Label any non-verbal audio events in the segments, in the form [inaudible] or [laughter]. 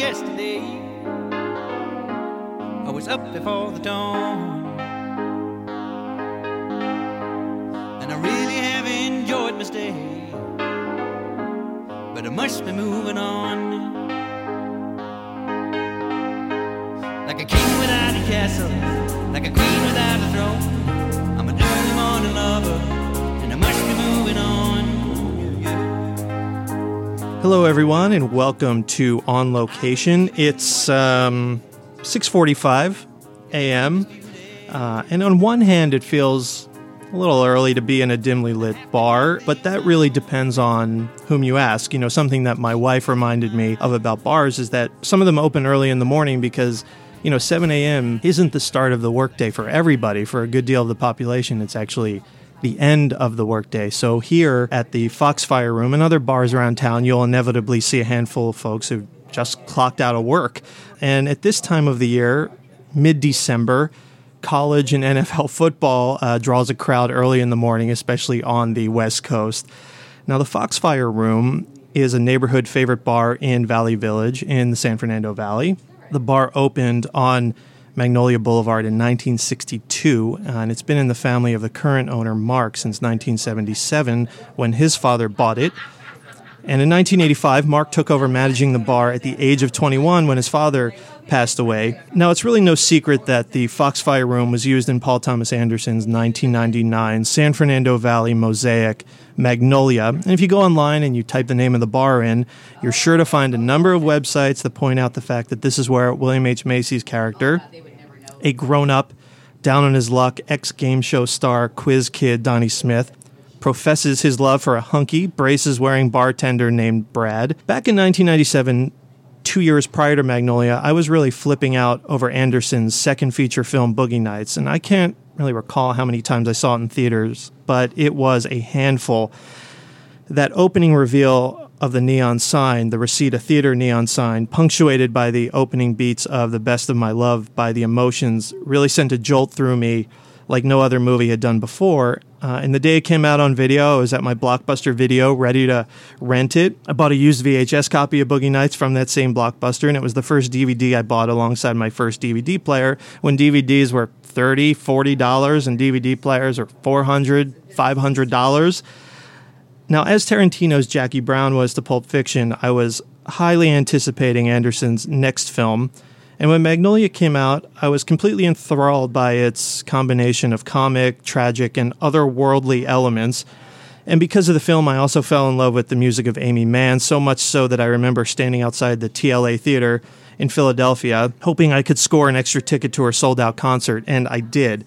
yesterday. I was up before the dawn. And I really have enjoyed my stay. But I must be moving on. Like a king without a castle, like a queen Hello, everyone, and welcome to On Location. It's um, 6:45 a.m., uh, and on one hand, it feels a little early to be in a dimly lit bar, but that really depends on whom you ask. You know, something that my wife reminded me of about bars is that some of them open early in the morning because you know, 7 a.m. isn't the start of the workday for everybody. For a good deal of the population, it's actually the end of the workday. So here at the Foxfire Room and other bars around town, you'll inevitably see a handful of folks who just clocked out of work. And at this time of the year, mid December, college and [laughs] NFL football uh, draws a crowd early in the morning, especially on the West Coast. Now, the Foxfire Room is a neighborhood favorite bar in Valley Village in the San Fernando Valley. The bar opened on Magnolia Boulevard in 1962, and it's been in the family of the current owner, Mark, since 1977 when his father bought it. And in 1985, Mark took over managing the bar at the age of 21 when his father passed away. Now, it's really no secret that the Foxfire Room was used in Paul Thomas Anderson's 1999 San Fernando Valley Mosaic Magnolia. And if you go online and you type the name of the bar in, you're sure to find a number of websites that point out the fact that this is where William H. Macy's character, a grown up, down on his luck ex game show star quiz kid Donnie Smith, professes his love for a hunky, braces wearing bartender named Brad. Back in 1997, two years prior to Magnolia, I was really flipping out over Anderson's second feature film, Boogie Nights, and I can't really recall how many times I saw it in theaters, but it was a handful. That opening reveal of the neon sign, the Reseda Theater neon sign, punctuated by the opening beats of The Best of My Love by the Emotions, really sent a jolt through me like no other movie had done before. Uh, and the day it came out on video, I was at my Blockbuster video ready to rent it. I bought a used VHS copy of Boogie Nights from that same Blockbuster, and it was the first DVD I bought alongside my first DVD player when DVDs were $30, $40, and DVD players are $400, $500. Now, as Tarantino's Jackie Brown was to Pulp Fiction, I was highly anticipating Anderson's next film. And when Magnolia came out, I was completely enthralled by its combination of comic, tragic, and otherworldly elements. And because of the film, I also fell in love with the music of Aimee Mann, so much so that I remember standing outside the TLA Theater in Philadelphia, hoping I could score an extra ticket to her sold out concert, and I did.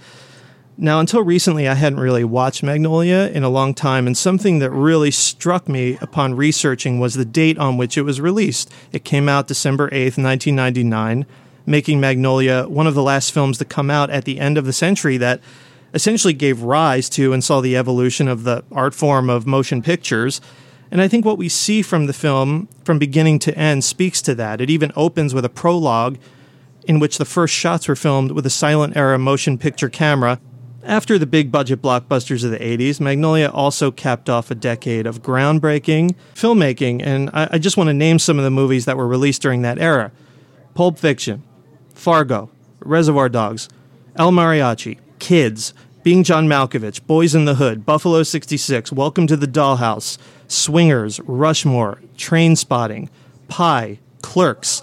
Now, until recently, I hadn't really watched Magnolia in a long time, and something that really struck me upon researching was the date on which it was released. It came out December 8th, 1999 making Magnolia one of the last films to come out at the end of the century that essentially gave rise to and saw the evolution of the art form of motion pictures. And I think what we see from the film, from beginning to end, speaks to that. It even opens with a prologue in which the first shots were filmed with a silent era motion picture camera. After the big budget blockbusters of the 80s, Magnolia also capped off a decade of groundbreaking filmmaking. And I, I just want to name some of the movies that were released during that era Pulp Fiction, Fargo, Reservoir Dogs, El Mariachi, Kids, Being John Malkovich, Boys in the Hood, Buffalo 66, Welcome to the Dollhouse, Swingers, Rushmore, Train Spotting, Pi, Clerks.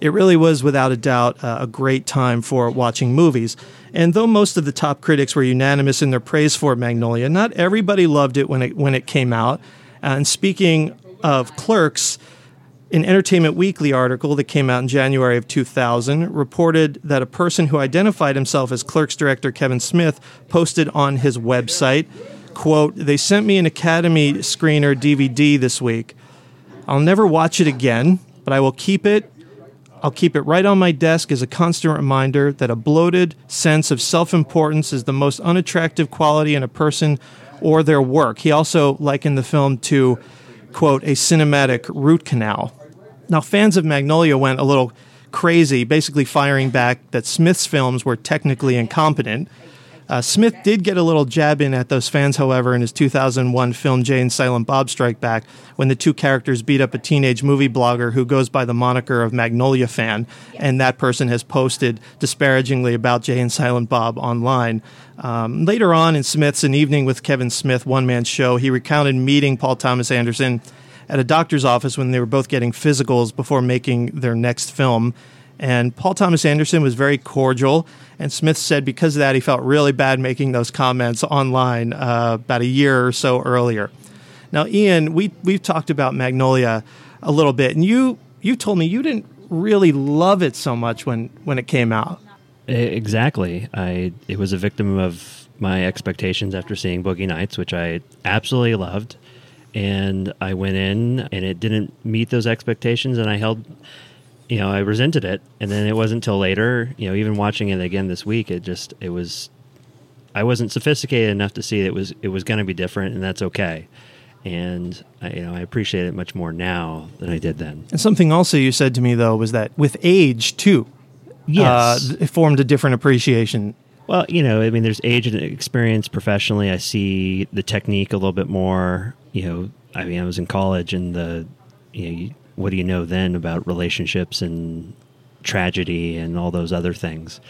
It really was, without a doubt, uh, a great time for watching movies. And though most of the top critics were unanimous in their praise for Magnolia, not everybody loved it when it when it came out. And speaking of Clerks, an Entertainment Weekly article that came out in January of 2000 reported that a person who identified himself as Clerks director Kevin Smith posted on his website, quote, "They sent me an Academy screener DVD this week. I'll never watch it again, but I will keep it I'll keep it right on my desk as a constant reminder that a bloated sense of self-importance is the most unattractive quality in a person or their work." He also likened the film to quote a cinematic root canal. Now, fans of Magnolia went a little crazy, basically firing back that Smith's films were technically incompetent. Uh, Smith did get a little jab in at those fans, however, in his 2001 film Jay and Silent Bob Strike Back, when the two characters beat up a teenage movie blogger who goes by the moniker of Magnolia Fan, and that person has posted disparagingly about Jay and Silent Bob online. Um, later on in Smith's An Evening with Kevin Smith one man show, he recounted meeting Paul Thomas Anderson at a doctor's office when they were both getting physicals before making their next film. And Paul Thomas Anderson was very cordial. And Smith said because of that, he felt really bad making those comments online uh, about a year or so earlier. Now, Ian, we, we've talked about Magnolia a little bit, and you, you told me you didn't really love it so much when, when it came out. Exactly. I it was a victim of my expectations after seeing Boogie Nights, which I absolutely loved. And I went in and it didn't meet those expectations and I held you know, I resented it. And then it wasn't until later, you know, even watching it again this week, it just it was I wasn't sophisticated enough to see that it was it was going to be different and that's okay. And I, you know, I appreciate it much more now than I did then. And something also you said to me though was that with age too, Yes. uh, it formed a different appreciation. Well, you know, I mean, there's age and experience professionally. I see the technique a little bit more. You know, I mean, I was in college, and the, you know, what do you know then about relationships and tragedy and all those other things?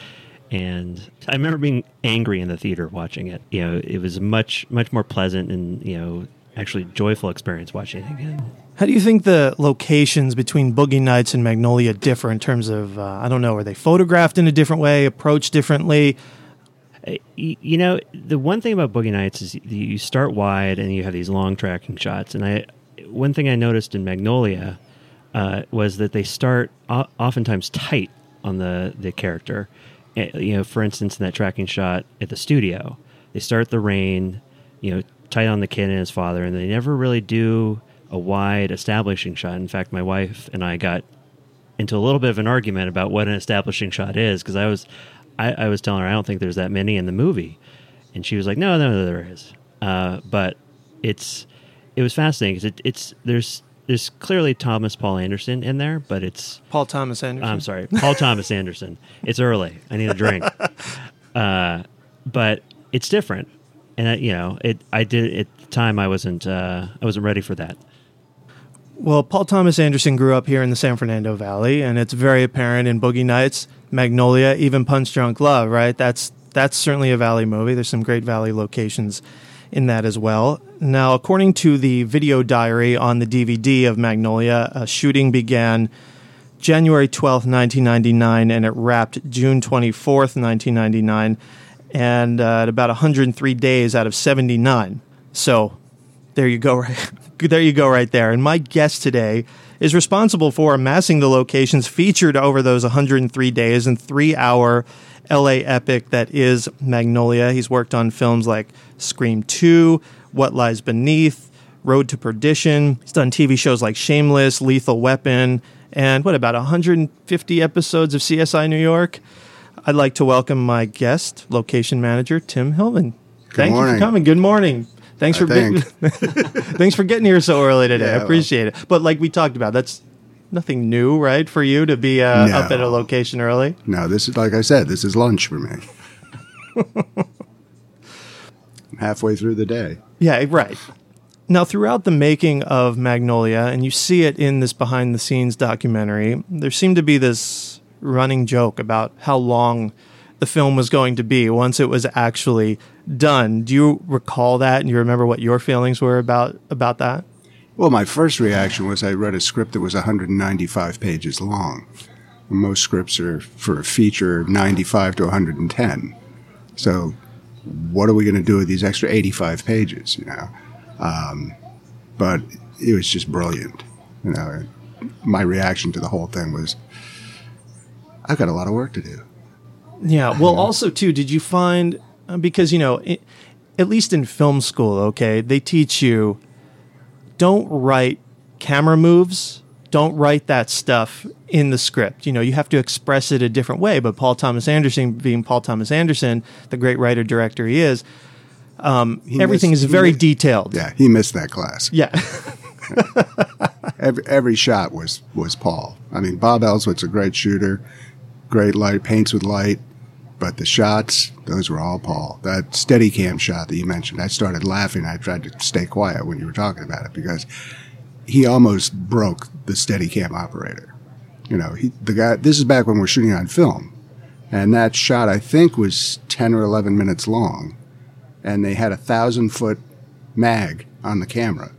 And I remember being angry in the theater watching it. You know, it was much, much more pleasant and you know, actually joyful experience watching it again. How do you think the locations between Boogie Nights and Magnolia differ in terms of, uh, I don't know, are they photographed in a different way, approached differently? Uh, you know the one thing about boogie nights is you start wide and you have these long tracking shots. And i one thing i noticed in magnolia uh, was that they start oftentimes tight on the the character. Uh, you know for instance in that tracking shot at the studio they start the rain you know tight on the kid and his father and they never really do a wide establishing shot. In fact my wife and i got into a little bit of an argument about what an establishing shot is because I was I, I was telling her I don't think there's that many in the movie, and she was like, no, no, there is. Uh, but it's it was fascinating because it, it's there's there's clearly Thomas Paul Anderson in there, but it's Paul Thomas Anderson. I'm sorry, Paul Thomas Anderson. It's early. I need a drink. [laughs] Uh, but it's different, and I, you know, it. I did at the time. I wasn't. Uh, I wasn't ready for that. Well, Paul Thomas Anderson grew up here in the San Fernando Valley, and it's very apparent in Boogie Nights, Magnolia, even Punch Drunk Love, right? That's that's certainly a Valley movie. There's some great Valley locations in that as well. Now, according to the video diary on the DVD of Magnolia, a shooting began January 12th, 1999, and it wrapped June 24th, 1999, and uh, at about 103 days out of 79. So there you go, [laughs] there you go, right there. And my guest today is responsible for amassing the locations featured over those 103 days and three hour LA epic that is Magnolia. He's worked on films like Scream 2, What Lies Beneath, Road to Perdition. He's done TV shows like Shameless, Lethal Weapon, and what about 150 episodes of CSI New York? I'd like to welcome my guest, location manager Tim Hillman. Thank you morning. for coming. Good morning. Thanks I for being, [laughs] thanks for getting here so early today. I Yeah, well- appreciate it. But like we talked about, that's nothing new, right, for you to be uh, No. up at a location early. No, this is like I said. This is lunch for me. [laughs] Halfway through the day. Yeah, right. Now, throughout the making of Magnolia, and you see it in this behind the scenes documentary, there seemed to be this running joke about how long the film was going to be once it was actually done. Do you recall that? And you remember what your feelings were about about that? Well, my first reaction was I read a script that was 195 pages long. Most scripts are for a feature 95 to 110. So, what are we going to do with these extra 85 pages? You know, um, but it was just brilliant. You know, my reaction to the whole thing was, I've got a lot of work to do. Yeah. Well, also too, did you find because you know, i at least in film school, okay, they teach you don't write camera moves, don't write that stuff in the script. You know, you have to express it a different way. But Paul Thomas Anderson, being Paul Thomas Anderson, the great writer director he is, um, He everything missed- is very mi- detailed. Yeah, he missed that class. Yeah. [laughs] [laughs] every every shot was was Paul. I mean, Bob Elswit's a great shooter, great light, paints with light, but the shots, those were all Paul. That steady cam shot that you mentioned, I started laughing. I tried to stay quiet when you were talking about it because he almost broke the steady cam operator. You know, he, the guy, this is back when we're shooting on film. And that shot, I think, was 10 or 11 minutes long. And they had a thousand foot mag on the camera.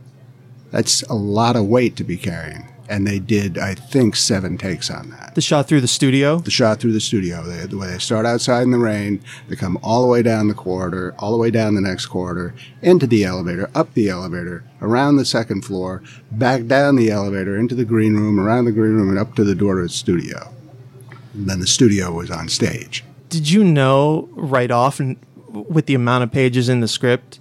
That's a lot of weight to be carrying. And they did, I think, seven takes on that. The shot through the studio. The shot through the studio. They, the way they start outside in the rain, they come all the way down the corridor, all the way down the next corridor, into the elevator, up the elevator, around the second floor, back down the elevator, into the green room, around the green room, and up to the door to the studio. And then the studio was on stage. Did you know right off, and with the amount of pages in the script,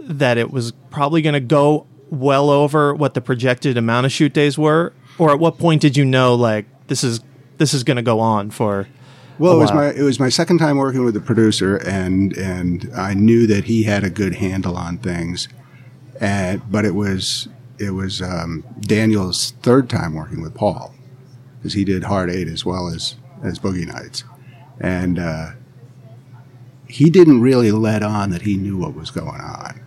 that it was probably going to go well over what the projected amount of shoot days were? Or at what point did you know like this is this is going to go on for? Well, it was my it was my second time working with the producer, and and I knew that he had a good handle on things, and but it was it was um, Daniel's third time working with Paul, because he did Hard Eight as well as as Boogie Nights, and uh, he didn't really let on that he knew what was going on.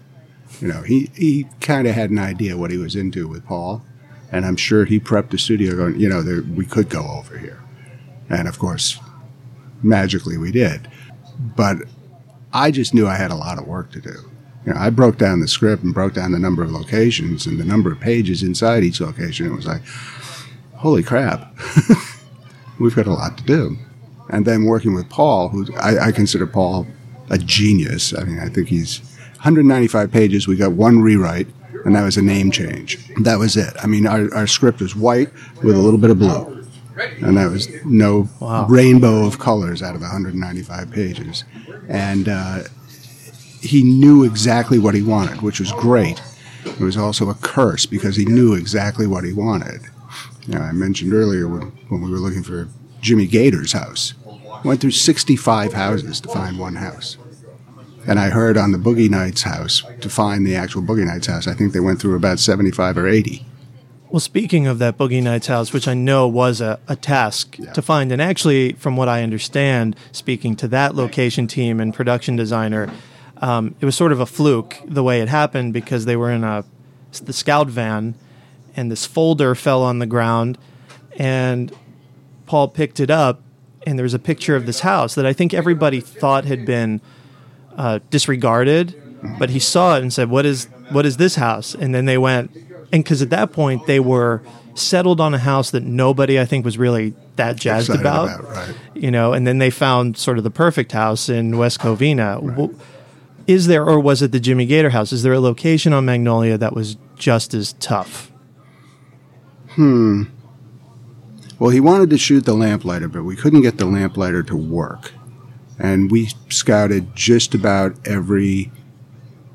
You know, he he kind of had an idea what he was into with Paul, and I'm sure he prepped the studio going, you know, there, we could go over here, and of course magically we did. But I just knew I had a lot of work to do. You know, I broke down the script and broke down the number of locations and the number of pages inside each location. It was like, holy crap, [laughs] we've got a lot to do. And then working with Paul, who I, I consider Paul a genius. I mean, I think he's 195 pages. We got one rewrite, and that was a name change. That was it. I mean, our, our script was white with a little bit of blue and that was no rainbow of colors out of 195 pages. And uh, he knew exactly what he wanted, which was great. It was also a curse because he knew exactly what he wanted. You know, I mentioned earlier when, when we were looking for Jimmy Gator's house, went through 65 houses to find one house. And I heard on the Boogie Nights house to find the actual Boogie Nights house, I think they went through about 75 or 80. Well, speaking of that Boogie Nights house, which I know was a, a task to find, and actually, from what I understand, speaking to that location team and production designer, um, it was sort of a fluke the way it happened because they were in a the scout van, and this folder fell on the ground, and Paul picked it up, and there was a picture of this house that I think everybody thought had been uh, disregarded, but he saw it and said, "What is what is this house?" And then they went, and because at that point they were settled on a house that nobody I think was really that jazzed Excited about, about, right. you know. And then they found sort of the perfect house in West Covina. W- Is there, or was it the Jimmy Gator house? Is there a location on Magnolia that was just as tough? Hmm. Well, he wanted to shoot the lamplighter, but we couldn't get the lamplighter to work. And we scouted just about every,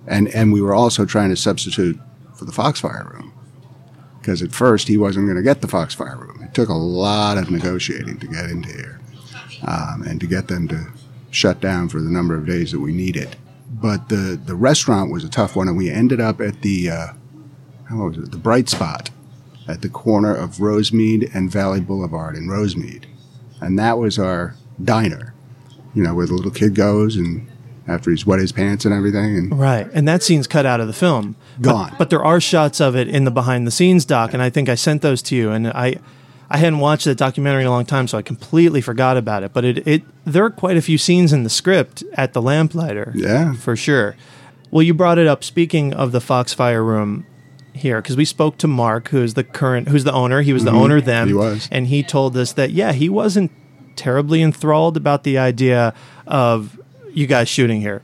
and, and we were also trying to substitute for the Foxfire room. Because at first he wasn't going to get the Foxfire room. It took a lot of negotiating to get into here um, and to get them to shut down for the number of days that we needed. But the, the restaurant was a tough one, and we ended up at the, uh, how was it, the Bright Spot at the corner of Rosemead and Valley Boulevard in Rosemead. And that was our diner, you know, where the little kid goes and after he's wet his pants and everything. And Right, and that scene's cut out of the film. But- Gone. But, there are shots of it in the behind the scenes doc, and I think I sent those to you. And I, I hadn't watched that documentary in a long time, so I completely forgot about it. But it, it there are quite a few scenes in the script at the lamplighter. Yeah. for sure. Well, you brought it up. Speaking of the Foxfire Room here, because we spoke to Mark, who's the current, who's the owner. He was the owner then. Mm-hmm. He was. and he told us that yeah, he wasn't terribly enthralled about the idea of you guys shooting here.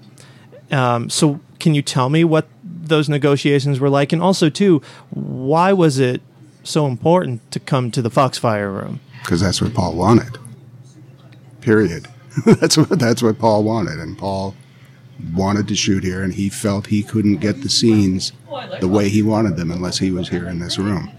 Um, so, can you tell me what those negotiations were like, and also too, why was it so important to come to the Foxfire Room? because that's what Paul wanted. Period. [laughs] that's what that's what Paul wanted, and Paul wanted to shoot here, and he felt he couldn't get the scenes the way he wanted them unless he was here in this room.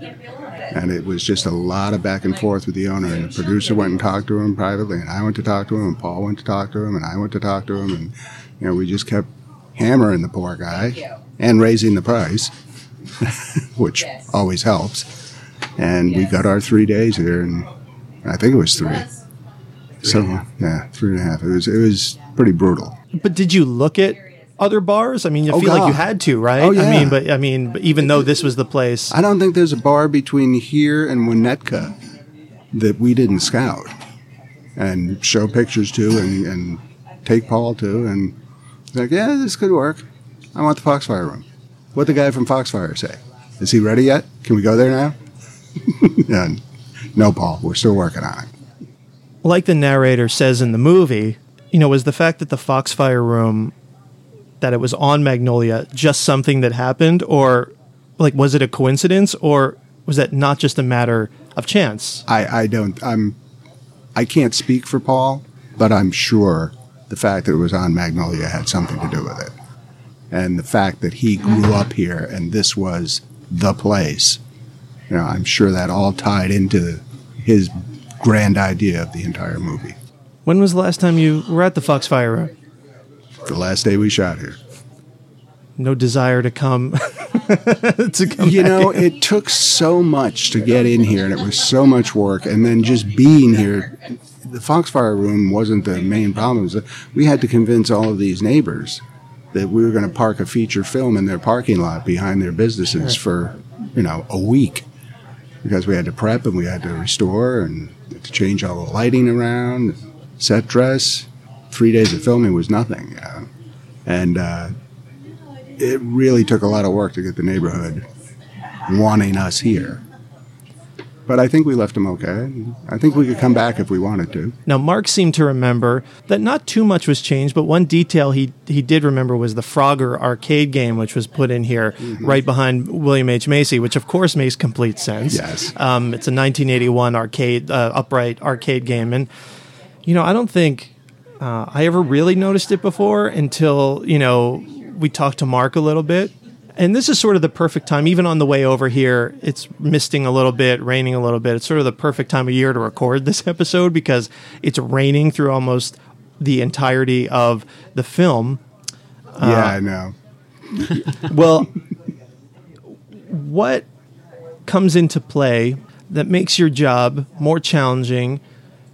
And it was just a lot of back and forth with the owner, and the producer went and talked to him privately, and I went to talk to him, and Paul went to talk to him, and I went to talk to him, and you know we just kept hammering the poor guy and raising the price, [laughs] which always helps. And we got our three days here, and I think it was three. So yeah, three and a half. It was it was pretty brutal. But did you look at other bars? I mean, you Oh, feel like you had to, right? Oh, yeah. I mean, but I mean, but even though this was the place, I don't think there's a bar between here and Winnetka that we didn't scout and show pictures to and, and take Paul to. And like, yeah, this could work. I want the Foxfire room. What the guy from Foxfire say? Is he ready yet? Can we go there now? [laughs] no, Paul, we're still working on it. like the narrator says in the movie, you know, was the fact that the Foxfire room that it was on Magnolia just something that happened, or like was it a coincidence, or was that not just a matter of chance? I, I don't I'm I can't speak for Paul, but I'm sure the fact that it was on Magnolia had something to do with it. And the fact that he grew up here and this was the place. You know, I'm sure that all tied into his grand idea of the entire movie. When was the last time you were at the Foxfire? The last day we shot here. No desire to come [laughs] to come. You know, it took so much to get in here, and it was so much work. And then just being here, the Foxfire Room wasn't the main problem. That uh, we had to convince all of these neighbors that we were going to park a feature film in their parking lot behind their businesses for, you know, a week because we had to prep and we had to restore and to change all the lighting around, set dress. Three days of filming was nothing, and uh, it really took a lot of work to get the neighborhood wanting us here. But I think we left them okay. I think we could come back if we wanted to. Now, Mark seemed to remember that not too much was changed, but one detail he, he did remember was the Frogger arcade game, which was put in here Mm-hmm. right behind William H. Macy, which of course makes complete sense. Yes. Um, it's a 1981 arcade, uh, upright arcade game. And, you know, I don't think uh, I ever really noticed it before until, you know, we talked to Mark a little bit. And this is sort of the perfect time, even on the way over here, it's misting a little bit, raining a little bit. It's sort of the perfect time of year to record this [laughs] episode because it's raining through almost the entirety of the film. yeah, I know. [laughs] Well, what comes into play that makes your job more challenging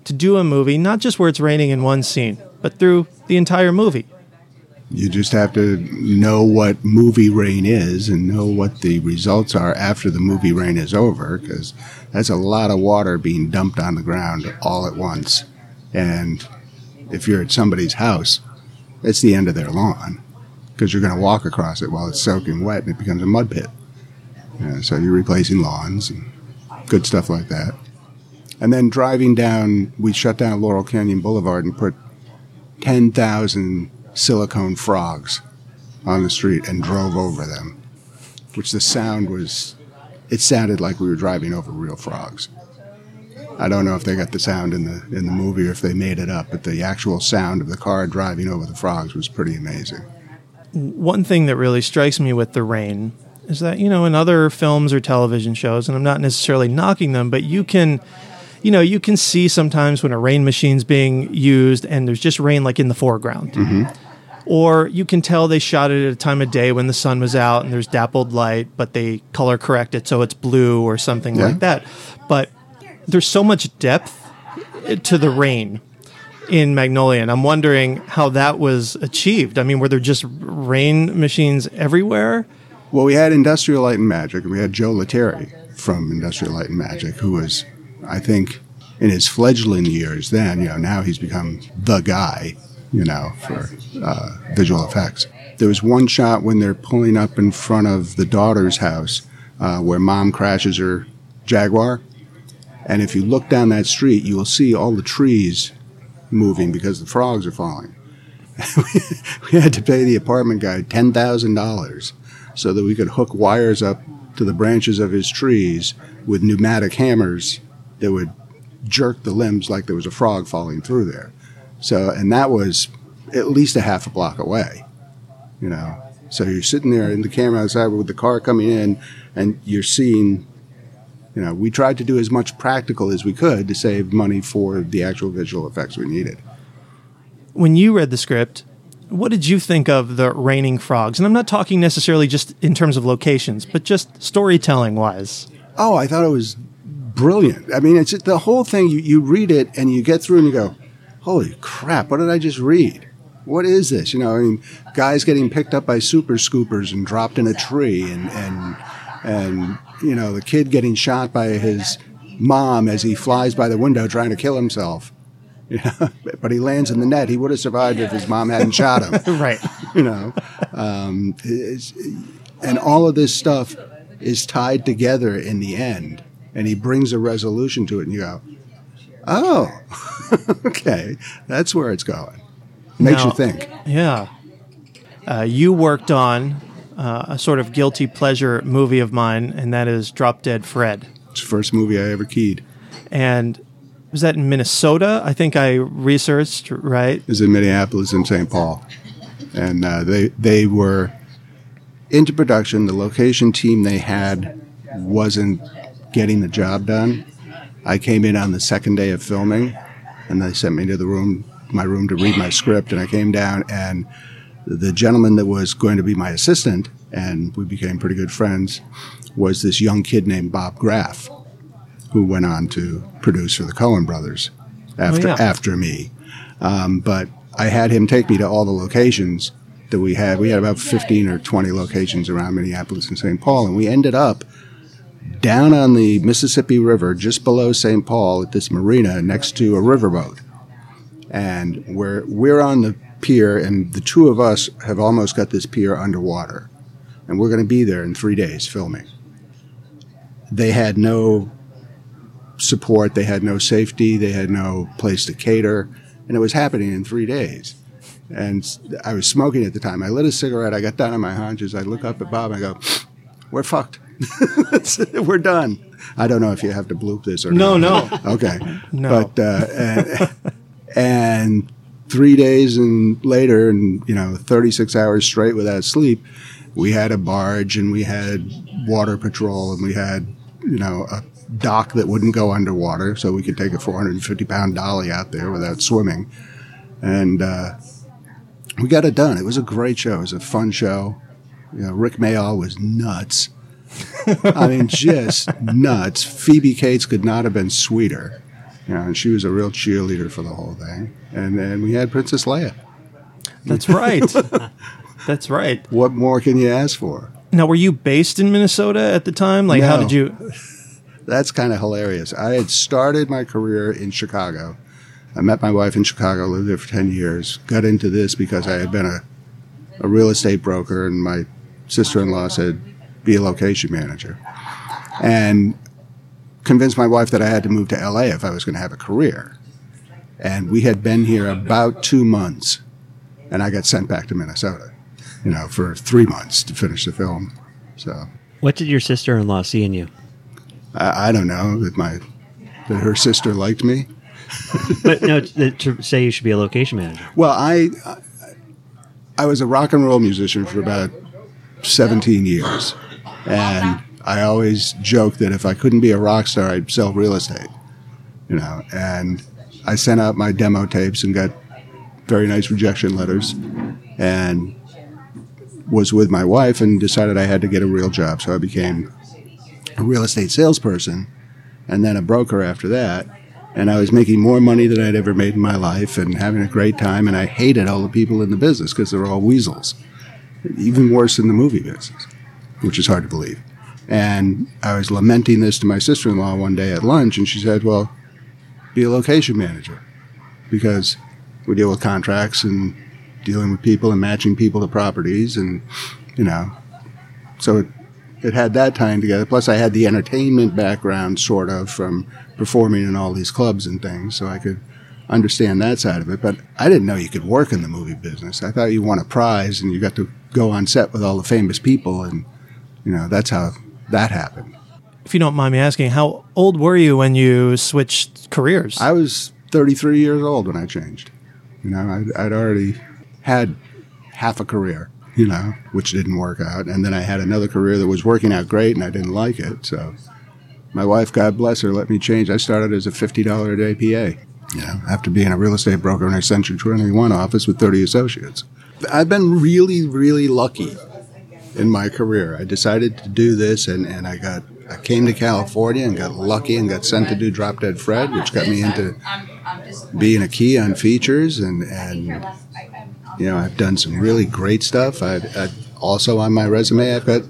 to do a movie, not just where it's raining in one scene, but through the entire movie? You just have to know what movie rain is and know what the results are after the movie rain is over, because that's a lot of water being dumped on the ground all at once. And if you're at somebody's house, it's the end of their lawn, because you're going to walk across it while it's soaking wet and it becomes a mud pit. Yeah, so you're replacing lawns and good stuff like that. And then driving down, we shut down Laurel Canyon Boulevard and put 10,000 silicone frogs on the street and drove over them, which the sound was, it sounded like we were driving over real frogs. I don't know if they got the sound in the in the movie or if they made it up, but the actual sound of the car driving over the frogs was pretty amazing. One thing that really strikes me with the rain is that, you know, in other films or television shows, and I'm not necessarily knocking them, but you can. You know, you can see sometimes when a rain machine's being used and there's just rain like in the foreground. Mm-hmm. or you can tell they shot it at a time of day when the sun was out and there's dappled light, but they color correct it so it's blue or something Yeah. like that. But there's so much depth eh, to the rain in Magnolia, and I'm wondering how that was achieved. I mean, were there just rain machines everywhere? Well, we had Industrial Light and Magic, and we had Joe Letteri from Industrial Light and Magic, who was, I think, in his fledgling years then, you know, now he's become the guy, you know, for uh, visual effects. There was one shot when they're pulling up in front of the daughter's house uh, where mom crashes her Jaguar. And if you look down that street, you will see all the trees moving because the frogs are falling. [laughs] we had to pay the apartment guy ten thousand dollars so that we could hook wires up to the branches of his trees with pneumatic hammers that would jerk the limbs like there was a frog falling through there. So, and that was at least a half a block away, you know. So you're sitting there in the camera outside with the car coming in, and you're seeing. You know, we tried to do as much practical as we could to save money for the actual visual effects we needed. When you read the script, what did you think of the raining frogs? And I'm not talking necessarily just in terms of locations, but just storytelling wise. Oh, I thought it was brilliant. I mean, it's the whole thing. You, you read it and you get through and you go, holy crap, what did I just read? What is this? You know, I mean, guys getting picked up by super scoopers and dropped in a tree, and and and you know, the kid getting shot by his mom as he flies by the window trying to kill himself. [laughs] You know, but he lands in the net. He would have survived if his mom hadn't shot him. [laughs] right. You know, um, and all of this stuff is tied together in the end, and he brings a resolution to it, and you go, "Oh, [laughs] okay, that's where it's going." Makes Now- you think. Yeah. Uh, you worked on uh, a sort of guilty pleasure movie of mine, and that is Drop Dead Fred. It's the first movie I ever keyed. And was that in Minnesota? I think I researched, right? is in Minneapolis and St. Paul, and uh, they they were into production. The location team they had wasn't getting the job done. I came in on the second day of filming, and they sent me to the room, my room, to read my script. And I came down, and the gentleman that was going to be my assistant, and we became pretty good friends, was this young kid named Bob Graf, who went on to produce for the Coen Brothers after yeah. after me. Um, but I had him take me to all the locations that we had. We had about 15 or 20 locations around Minneapolis and St. Paul, and we ended up down on the Mississippi River, just below St. Paul, at this marina next to a riverboat. And we're we're on the pier, and the two of us have almost got this pier underwater, and we're going to be there in three days filming. They had no support, they had no safety, they had no place to cater, and it was happening in three days. And I was smoking at the time. I lit a cigarette. I got down on my haunches. I look up at Bob. I go, "We're fucked. [laughs] We're done." I don't know if you have to bloop this or No, not. no. Okay. No. But uh, and, and three days and later, and you know, 36 hours straight without sleep, we had a barge and we had water patrol and we had you know a dock that wouldn't go underwater, so we could take a 450 pound dolly out there without swimming, and uh, we got it done. It was a great show. It was a fun show. You know, Rik Mayall was nuts. [laughs] I mean, just nuts. Phoebe Cates could not have been sweeter. You know, and she was a real cheerleader for the whole thing. And then we had Princess Leia. That's right. [laughs] That's right. What more can you ask for? Now, were you based in Minnesota at the time? Like, how did you? [laughs] That's kind of hilarious. I had started my career in Chicago. I met my wife in Chicago, lived there for 10 years, got into this because I had been a, a real estate broker, and my sister in law said, be a location manager. And convinced my wife that I had to move to LA if I was going to have a career. And we had been here about two months, and I got sent back to Minnesota, you know, for three months to finish the film. So What did your sister in law see in you? I, I don't know that my that her sister liked me. But no, to, to say you should be a location manager. Well, I I was a rock and roll musician for about 17 years, and I always joked that if I couldn't be a rock star, I'd sell real estate. You know, and I sent out my demo tapes and got very nice rejection letters, and was with my wife and decided I had to get a real job. So I became a real estate salesperson, and then a broker after that. And I was making more money than I'd ever made in my life and having a great time. And I hated all the people in the business because they're all weasels, even worse than the movie business, which is hard to believe. And I was lamenting this to my sister in law one day at lunch, and she said, Well, be a location manager because we deal with contracts and dealing with people and matching people to properties. And, you know, so it, it had that tying together. Plus, I had the entertainment background, sort of, from performing in all these clubs and things, so I could understand that side of it. But I didn't know you could work in the movie business. I thought you won a prize and you got to go on set with all the famous people, and you know that's how that happened. If you don't mind me asking, how old were you when you switched careers? I was 33 years old when I changed. You know, I'd, I'd already had half a career, you know, which didn't work out. And then I had another career that was working out great and I didn't like it. So my wife, God bless her, let me change. I started as a $50 a day PA, you know, after being a real estate broker in a Century 21 office with 30 associates. I've been really, really lucky in my career. I decided to do this and, and I got I came to California and got lucky and got sent to do Drop Dead Fred, which got me into being a key on features and and you know I've done some really great stuff. I, I also on my resume I've got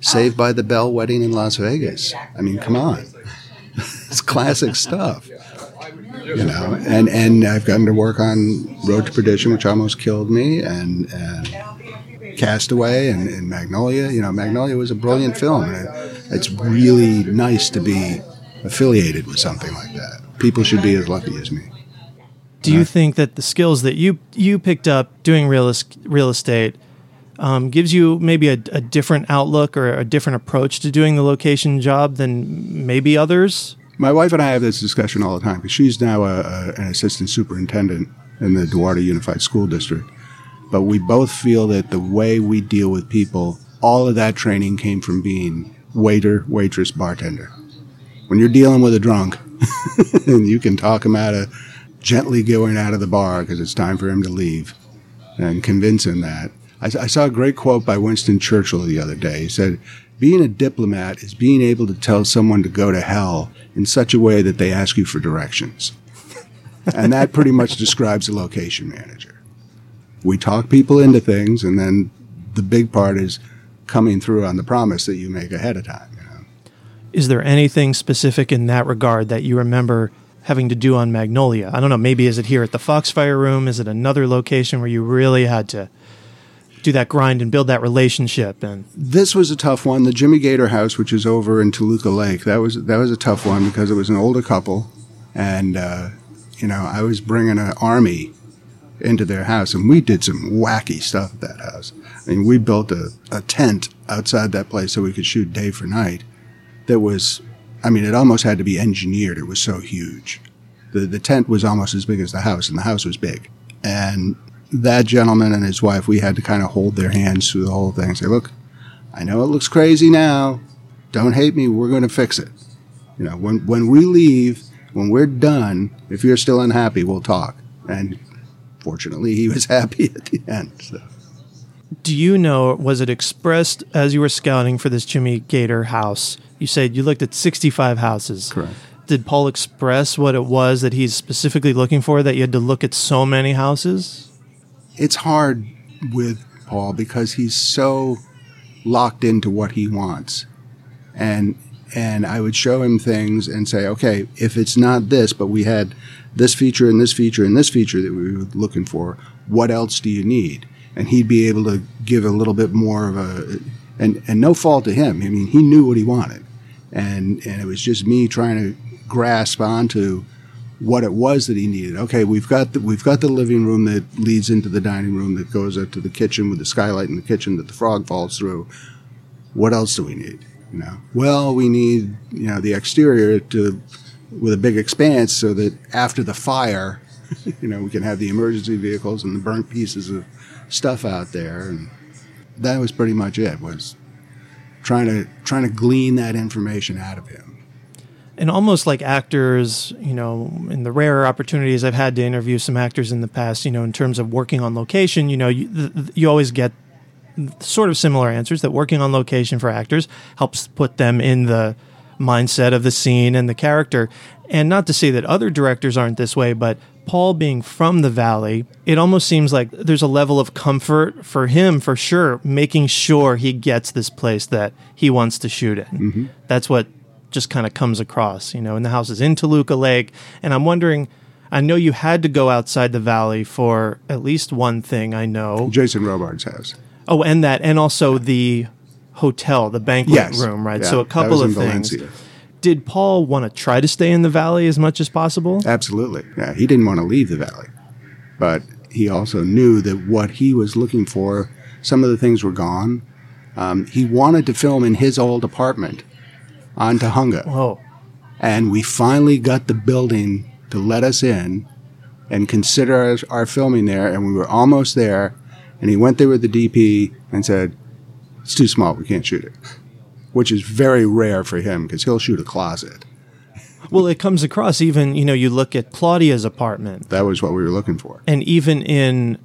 Saved by the Bell wedding in Las Vegas. I mean, come on, [laughs] it's classic stuff. You know, and and I've gotten to work on Road to Perdition, which almost killed me, and and Castaway and, and Magnolia. You know, Magnolia was a brilliant film. And it's really nice to be affiliated with something like that. People should be as lucky as me. Do you think that the skills that you you picked up doing real, real estate um, gives you maybe a, a different outlook or a different approach to doing the location job than maybe others? My wife and I have this discussion all the time because she's now a, a, an assistant superintendent in the Duarte Unified School District. But we both feel that the way we deal with people, all of that training came from being waiter, waitress, bartender. When you're dealing with a drunk, [laughs] and you can talk him out of gently going out of the bar because it's time for him to leave, and convince him that. I, I saw a great quote by Winston Churchill the other day. He said, "Being a diplomat is being able to tell someone to go to hell in such a way that they ask you for directions." [laughs] and that pretty much describes a location manager. We talk people into things, and then the big part is coming through on the promise that you make ahead of time. You know? Is there anything specific in that regard that you remember having to do on Magnolia? I don't know. Maybe is it here at the Foxfire Room? Is it another location where you really had to do that grind and build that relationship? And This was a tough one. The Jimmy Gator house, which is over in Toluca Lake, that was that was a tough one because it was an older couple, and uh, you know I was bringing an army into their house, and we did some wacky stuff at that house. I mean, we built a, a tent outside that place so we could shoot day for night. That was, I mean, it almost had to be engineered. It was so huge. The the tent was almost as big as the house, and the house was big. And that gentleman and his wife, we had to kind of hold their hands through the whole thing. And say, look, I know it looks crazy now. Don't hate me. We're going to fix it. You know, when when we leave, when we're done, if you're still unhappy, we'll talk. And fortunately, he was [laughs] happy at the end. So. do you know, was it expressed as you were scouting for this Jimmy Gator house? You said you looked at 65 houses. Correct. Did Paul express what it was that he's specifically looking for that you had to look at so many houses? It's hard with Paul because he's so locked into what he wants. And and I would show him things and say, okay, if it's not this, but we had this feature and this feature and this feature that we were looking for, what else do you need? And he'd be able to give a little bit more of a, and, and no fault to him. I mean, he knew what he wanted. And, and it was just me trying to grasp onto what it was that he needed. Okay, we've got the, we've got the living room that leads into the dining room that goes up to the kitchen with the skylight in the kitchen that the frog falls through. What else do we need? You know, well, we need you know the exterior to with a big expanse so that after the fire, [laughs] you know, we can have the emergency vehicles and the burnt pieces of stuff out there, and that was pretty much it. Was trying to trying to glean that information out of him. and almost like actors, you know, in the rare opportunities I've had to interview some actors in the past, you know, in terms of working on location, you know, you, you always get sort of similar answers that working on location for actors helps put them in the mindset of the scene and the character. And not to say that other directors aren't this way, but Paul being from the valley, it almost seems like there's a level of comfort for him for sure, making sure he gets this place that he wants to shoot in. Mm-hmm. That's what just kind of comes across, you know, and the house is in Toluca Lake. And I'm wondering, I know you had to go outside the valley for at least one thing, I know. Jason Robards' house. Oh, and that, and also the hotel, the banquet Yes. room, right? Yeah, so a couple of in things. Valencia. Did Paul want to try to stay in the valley as much as possible? Absolutely. Yeah, he didn't want to leave the valley. But he also knew that what he was looking for, some of the things were gone. Um, he wanted to film in his old apartment on Tujunga. Oh, And we finally got the building to let us in and consider our, our filming there. And we were almost there. And he went there with the DP and said, It's too small. We can't shoot it. Which is very rare for him because he'll shoot a closet. well, it comes across even, you know, you look at Claudia's apartment, That was what we were looking for. and even in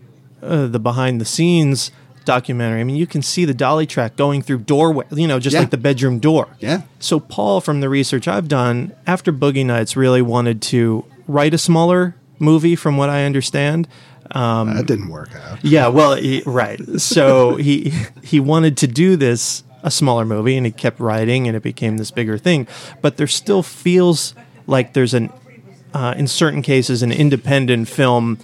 uh, the behind the scenes documentary, I mean, you can see the dolly track going through doorway, you know, just Yeah. like the bedroom door. Yeah. So Paul, from the research I've done, after Boogie Nights, really wanted to write a smaller movie, from what I understand. That didn't work out. Yeah, well, he, right. So [laughs] he he wanted to do this a smaller movie, and he kept writing, and it became this bigger thing. But there still feels like there's an, uh, in certain cases, an independent film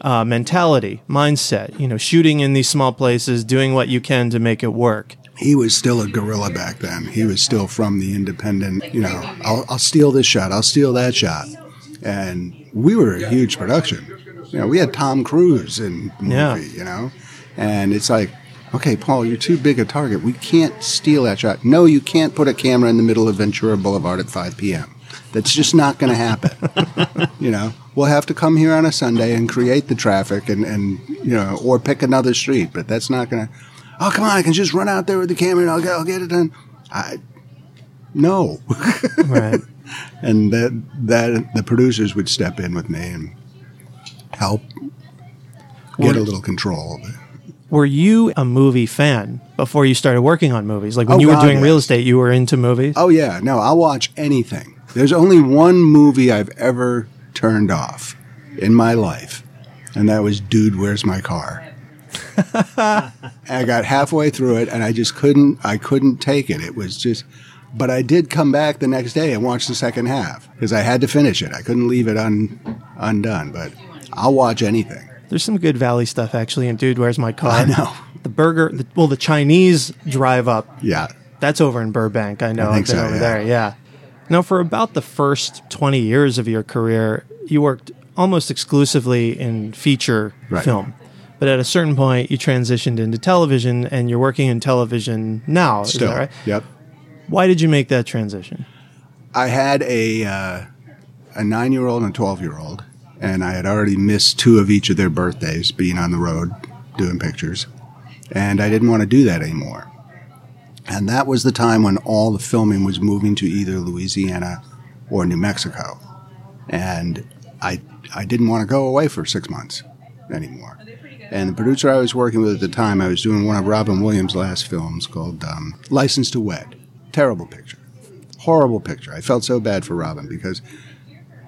uh, mentality, mindset. You know, shooting in these small places, doing what you can to make it work. He was still a guerrilla back then. He was still from the independent, you know, I'll, I'll steal this shot, I'll steal that shot. And we were a huge production. You know, we had Tom Cruise in movie, Yeah. you know? And it's like, okay, Paul, you're too big a target. We can't steal that shot. No, you can't put a camera in the middle of Ventura Boulevard at 5 p.m. That's just not going to happen. [laughs] you know, we'll have to come here on a Sunday and create the traffic and, and you know, or pick another street, but that's not going to, oh, come on, I can just run out there with the camera and I'll get, I'll get it done. I, no. Right. [laughs] and that, that the producers would step in with me and help get a little control of it. were you a movie fan before you started working on movies? Like when Oh, you were God, doing real estate, you were into movies. Oh yeah, no, I'll watch anything. There's only one movie I've ever turned off in my life, and that was Dude, Where's My Car? I got halfway through it and I just couldn't I couldn't take it. It was just but I did come back the next day and watch the second half because I had to finish it. I couldn't leave it un, undone, but I'll watch anything. There's some good Valley stuff actually. And dude, where's my car? I know. The burger, the, well, the Chinese drive up. Yeah. That's over in Burbank. I know. I I've been so, over yeah. there. Yeah. Now, for about the first 20 years of your career, you worked almost exclusively in feature Right. film. But at a certain point, you transitioned into television, and you're working in television now. Is Still. that right? Yep. Why did you make that transition? I had a uh, a nine year old and a twelve year old, and I had already missed two of each of their birthdays being on the road doing pictures, and I didn't want to do that anymore. And that was the time when all the filming was moving to either Louisiana or New Mexico, and I I didn't want to go away for six months anymore. And the producer I was working with at the time, I was doing one of Robin Williams' last films called um, License to Wed. Terrible picture horrible picture. I felt so bad for Robin because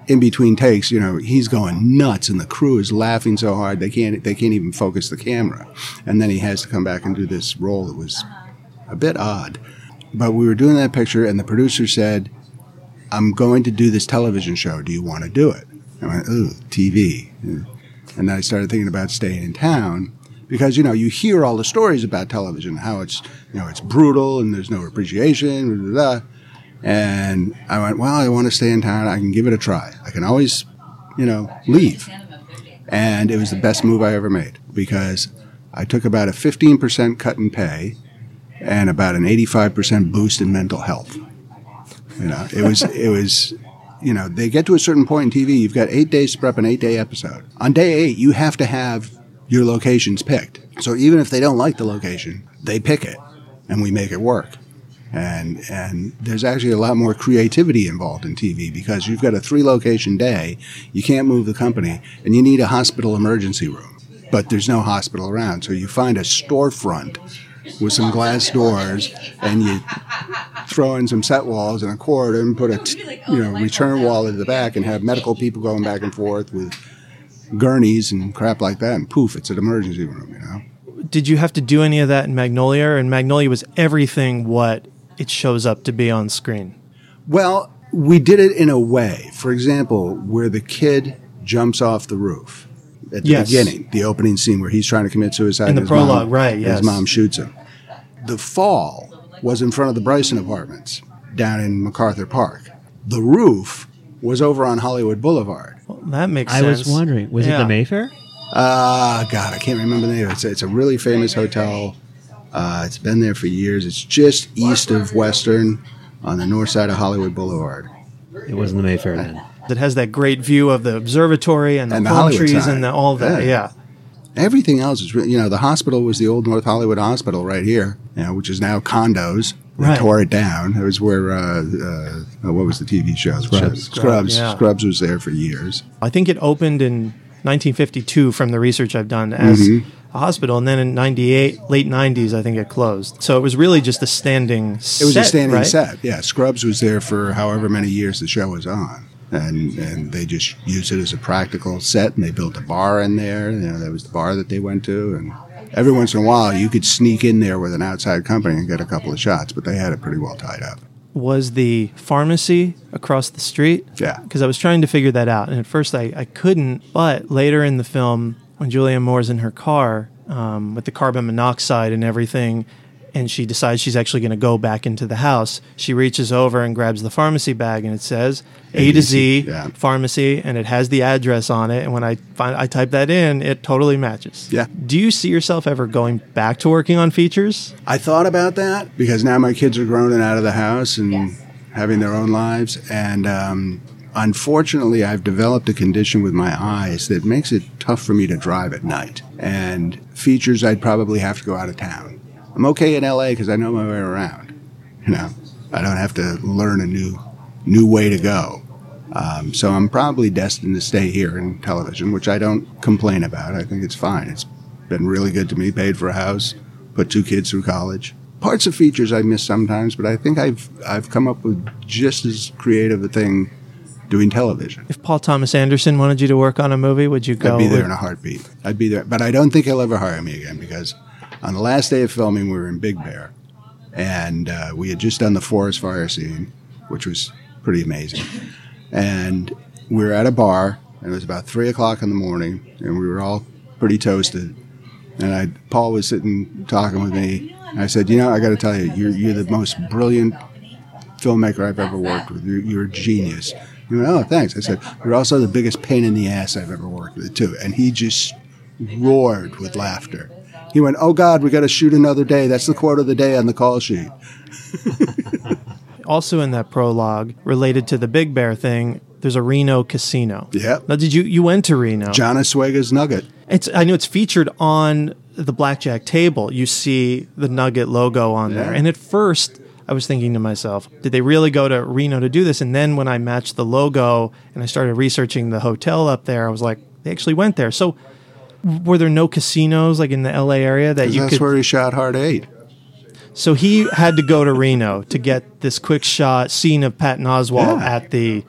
in between takes, you know, he's going nuts and the crew is laughing so hard they can't they can't even focus the camera. And then he has to come back and do this role that was a bit odd. But we were doing that picture and the producer said, I'm going to do this television show. Do you want to do it? I went, ooh, TV. And I started thinking about staying in town because, you know, you hear all the stories about television, how it's, you know, it's brutal and there's no appreciation, blah, blah, blah. And I went, well, I want to stay in town. I can give it a try. I can always, you know, leave. And it was the best move I ever made because I took about a 15% cut in pay and about an 85% boost in mental health. You know, it was, it was, you know, they get to a certain point in TV, you've got eight days to prep an eight day episode. On day eight, you have to have your locations picked. So even if they don't like the location, they pick it and we make it work. And, and there's actually a lot more creativity involved in TV because you've got a three location day, you can't move the company, and you need a hospital emergency room. But there's no hospital around. So you find a storefront with some glass doors and you throw in some set walls and a corridor and put a you know return wall at the back and have medical people going back and forth with gurneys and crap like that and poof it's an emergency room you know Did you have to do any of that in Magnolia? And Magnolia was everything what it shows up to be on screen. well we did it in a way for example where the kid jumps off the roof at the Yes. beginning the opening scene where he's trying to commit suicide In the and his mom- prologue, right, yes. his mom shoots him the fall was in front of the Bryson apartments down in MacArthur Park the roof was over on Hollywood Boulevard Well, that makes I sense. was wondering, was it the Mayfair? Ah, God, I can't remember the name. It's it's a really famous hotel. Uh, it's been there for years. It's just east of Western, on the north side of Hollywood Boulevard. It wasn't the Mayfair then. It has that great view of the observatory and the And the palm Hollywood trees sign. and the, all that. Yeah. Yeah. Everything else is, you know, the hospital was the old North Hollywood Hospital right here, you know, which is now condos. They Right. tore it down. It was where, uh, uh, what was the TV show? Scrubs. Scrubs. yeah. Scrubs was there for years. I think it opened in 1952 from the research I've done as Mm-hmm. Hospital, and then in 98, late 90s, I think it closed. So it was really just a standing set. It was a standing right? set. Yeah, Scrubs was there for however many years the show was on. and and they just used it as a practical set, and they built a bar in there. You know, that was the bar that they went to, and every once in a while you could sneak in there with an outside company and get a couple of shots, but they had it pretty well tied up. Was the pharmacy across the street? Yeah. Because I was trying to figure that out. And at first I, I couldn't. But later in the film, when Julianne Moore's in her car um, with the carbon monoxide and everything, and she decides she's actually going to go back into the house, she reaches over and grabs the pharmacy bag and it says A to Z Yeah. pharmacy and it has the address on it. And when I find I type that in, it totally matches. Yeah. Do you see yourself ever going back to working on features? I thought about that because now my kids are grown and out of the house and having their own lives. And um, unfortunately, I've developed a condition with my eyes that makes it tough for me to drive at night. And features, I'd probably have to go out of town. I'm okay in LA because I know my way around. You know, I don't have to learn a new new way to go. Um, so I'm probably destined to stay here in television, which I don't complain about. I think it's fine. It's been really good to me. Paid for a house, put two kids through college. Parts of features I miss sometimes, but I think I've I've come up with just as creative a thing doing television. If Paul Thomas Anderson wanted you to work on a movie, would you go? I'd be there with- in a heartbeat. I'd be there, but I don't think he'll ever hire me again because on the last day of filming, we were in Big Bear, and uh, we had just done the forest fire scene, which was pretty amazing. And we were at a bar, and it was about three o'clock in the morning, and we were all pretty toasted. And I, Paul was sitting talking with me. And I said, "You know, I got to tell you, you're you're the most brilliant filmmaker I've ever worked with. You're, you're a genius." He went, "Oh, thanks." I said, "You're also the biggest pain in the ass I've ever worked with, too." And he just roared with laughter. He went, "Oh God, we got to shoot another day. That's the quote of the day on the call sheet." [laughs] also in that prologue related to the Big Bear thing. There's a Reno casino. Yeah. Now, did you you went to Reno? John Ascuaga's Nugget. It's I know it's featured on the blackjack table. You see the Nugget logo on there, and at first. I was thinking to myself, did they really go to Reno to do this? And then when I matched the logo and I started researching the hotel up there, I was like, they actually went there. So, were there no casinos like in the LA area that you That's could? where he shot Hard Eight. So he had to go to Reno to get this quick shot scene of Patton Oswalt Yeah. at the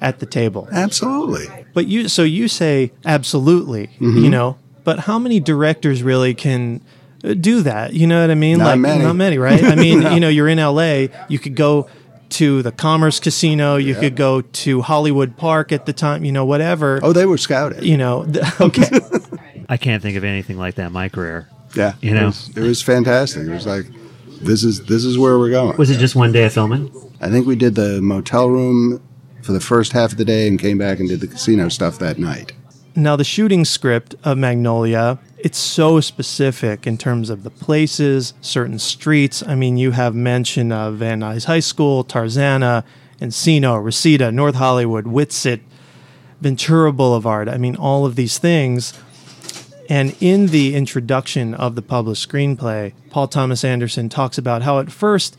at the table. Absolutely. But you so you say absolutely, Mm-hmm. you know, but how many directors really can do that? You know what I mean? Not like many. not many, right? I mean, you know, you're in LA, you could go to the Commerce Casino, you could go to Hollywood Park at the time, you know, whatever. Oh, they were scouted. You know, th- [laughs] okay. I can't think of anything like that in my career. Yeah, You it know. was, it was fantastic. It was like, this is this is where we're going. Was it just one day of filming? I think we did the motel room for the first half of the day and came back and did the casino stuff that night. Now, the shooting script of Magnolia, it's so specific in terms of the places, certain streets. I mean, you have mention of Van Nuys High School, Tarzana, Encino, Reseda, North Hollywood, Whitsett, Ventura Boulevard. I mean, all of these things. And in the introduction of the published screenplay, Paul Thomas Anderson talks about how at first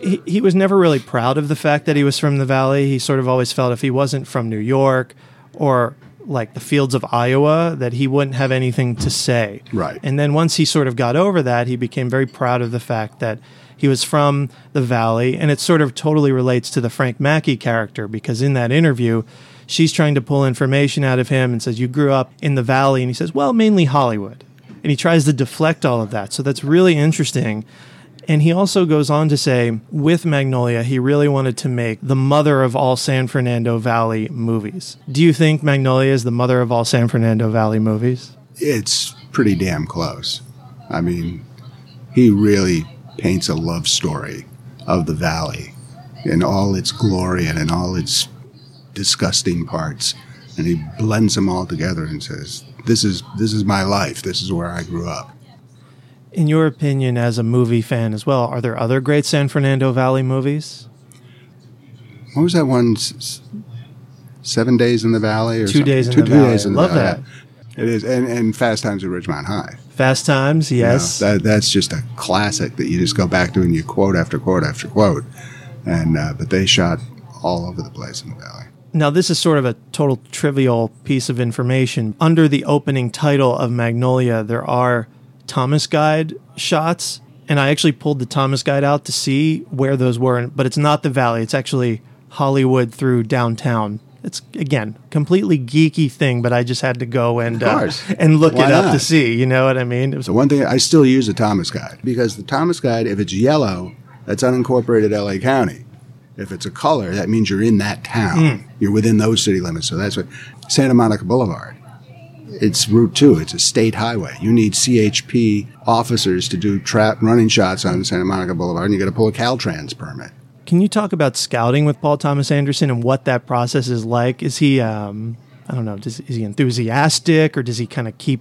he, he was never really proud of the fact that he was from the Valley. He sort of always felt if he wasn't from New York or like the fields of Iowa, that he wouldn't have anything to say. Right. And then once he sort of got over that, he became very proud of the fact that he was from the Valley. And it sort of totally relates to the Frank Mackey character because in that interview, she's trying to pull information out of him and says, You grew up in the Valley. And he says, Well, mainly Hollywood. And he tries to deflect all of that. So that's really interesting. And he also goes on to say, with Magnolia, he really wanted to make the mother of all San Fernando Valley movies. Do you think Magnolia is the mother of all San Fernando Valley movies? It's pretty damn close. I mean, he really paints a love story of the valley in all its glory and in all its disgusting parts, and he blends them all together and says, "This is this is my life. This is where I grew up." In your opinion, as a movie fan as well, are there other great San Fernando Valley movies? What was that one? Seven Days in the Valley, or Two something? Days in Two, the two Valley. Days in the Love Valley. that. It is, and, and Fast Times at Ridgemont High. Fast Times, You know, yes. that, that's just a classic that you just go back to and you quote after quote after quote. And uh, but they shot all over the place in the valley. Now, this is sort of a total trivial piece of information. Under the opening title of Magnolia, there are Thomas Guide shots, and I actually pulled the Thomas Guide out to see where those were, but it's not the valley. It's actually Hollywood through downtown. It's again completely geeky thing, but I just had to go and uh, and look Why it up not? to see. You know what I mean? It was So one thing I still use the Thomas Guide because the Thomas Guide, if it's yellow, that's unincorporated LA County. If it's a color, that means you're in that town. You're within those city limits. So that's what Santa Monica Boulevard. It's Route Two. It's a state highway. You need CHP officers to do trap running shots on Santa Monica Boulevard, and you got to pull a Caltrans permit. Can you talk about scouting with Paul Thomas Anderson and what that process is like? Is he, um, I don't know, does, is he enthusiastic or does he kind of keep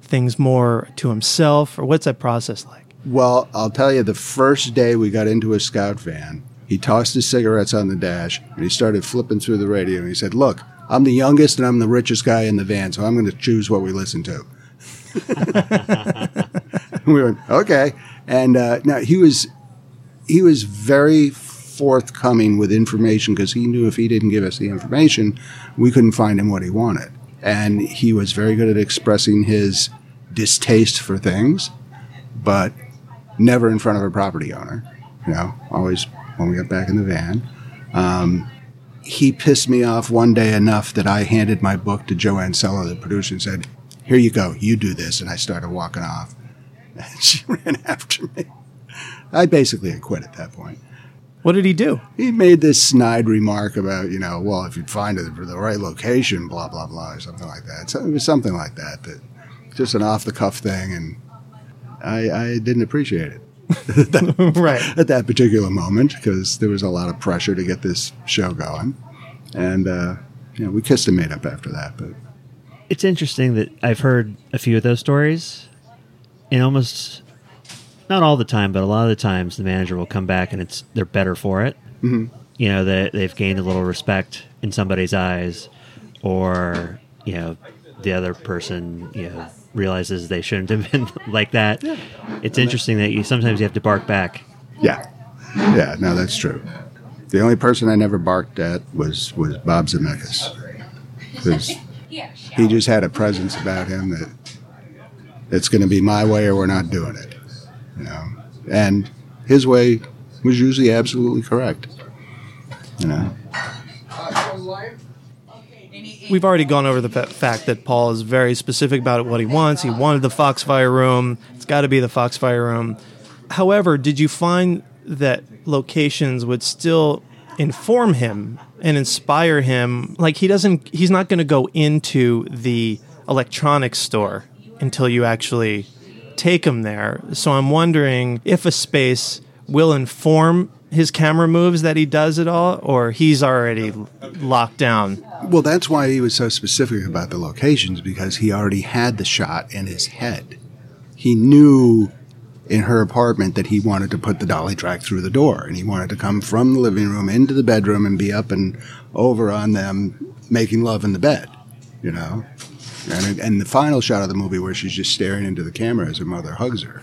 things more to himself or what's that process like? Well, I'll tell you, the first day we got into a scout van, he tossed his cigarettes on the dash and he started flipping through the radio and he said, Look, I'm the youngest and I'm the richest guy in the van, so I'm going to choose what we listen to. [laughs] we went, Okay. And uh, now he was he was very forthcoming with information because he knew if he didn't give us the information, we couldn't find him what he wanted. And he was very good at expressing his distaste for things, but never in front of a property owner. You know, always when we got back in the van. Um, he pissed me off one day enough that I handed my book to JoAnne Sellar, the producer, and said, "Here you go, you do this." And I started walking off. [laughs] And she ran [laughs] after me. I basically had quit at that point. What did he do? He made this snide remark about, you know, well, if you'd find it for the right location, blah blah blah, or something like that. So it was something like that. That just an off the cuff thing, and I, I didn't appreciate it [laughs] right. at that particular moment because there was a lot of pressure to get this show going, and uh, you know, we kissed and made up after that. But It's interesting that I've heard a few of those stories, and almost not all the time, but a lot of the times the manager will come back and it's they're better for it. Mm-hmm. You know that they've gained a little respect in somebody's eyes, or you know the other person you know realizes they shouldn't have been [laughs] like that. It's interesting that you sometimes you have to bark back. yeah, yeah, no, that's true. The only person I never barked at was was Bob Zemeckis because he just had a presence about him that it's going to be my way or we're not doing it. You know, and his way was usually absolutely correct. You know, We've already gone over the fact that Paul is very specific about what he wants. He wanted the Foxfire room. It's got to be the Foxfire room. However, did you find that locations would still inform him and inspire him? Like he doesn't, he's not going to go into the electronics store until you actually take him there. So I'm wondering if a space will inform his camera moves that he does it all, or he's already locked down. Well, that's why he was so specific about the locations because he already had the shot in his head. He knew in her apartment that he wanted to put the dolly track through the door and he wanted to come from the living room into the bedroom and be up and over on them making love in the bed, you know? And, and the final shot of the movie where she's just staring into the camera as her mother hugs her.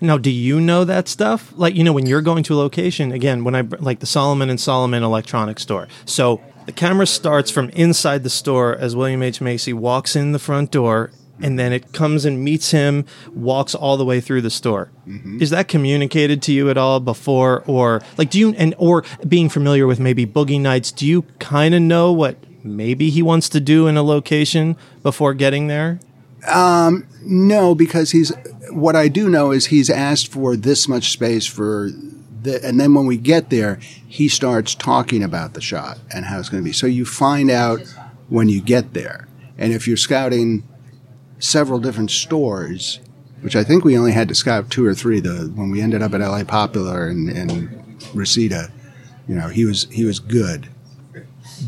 Now, do you know that stuff? Like, you know, when you're going to a location, again, when I, like the Solomon and Solomon electronics store. So the camera starts from inside the store as William H. Macy walks in the front door, and then it comes and meets him, walks all the way through the store. Mm-hmm. Is that communicated to you at all before? Or, like, do you, and, or being familiar with maybe Boogie Nights, do you kind of know what maybe he wants to do in a location before getting there? Um, no, because he's. What I do know is he's asked for this much space for the, and then when we get there, he starts talking about the shot and how it's going to be. So you find out when you get there, and if you're scouting several different stores, which I think we only had to scout two or three. The when we ended up at LA Popular and, and Reseda, you know, he was he was good,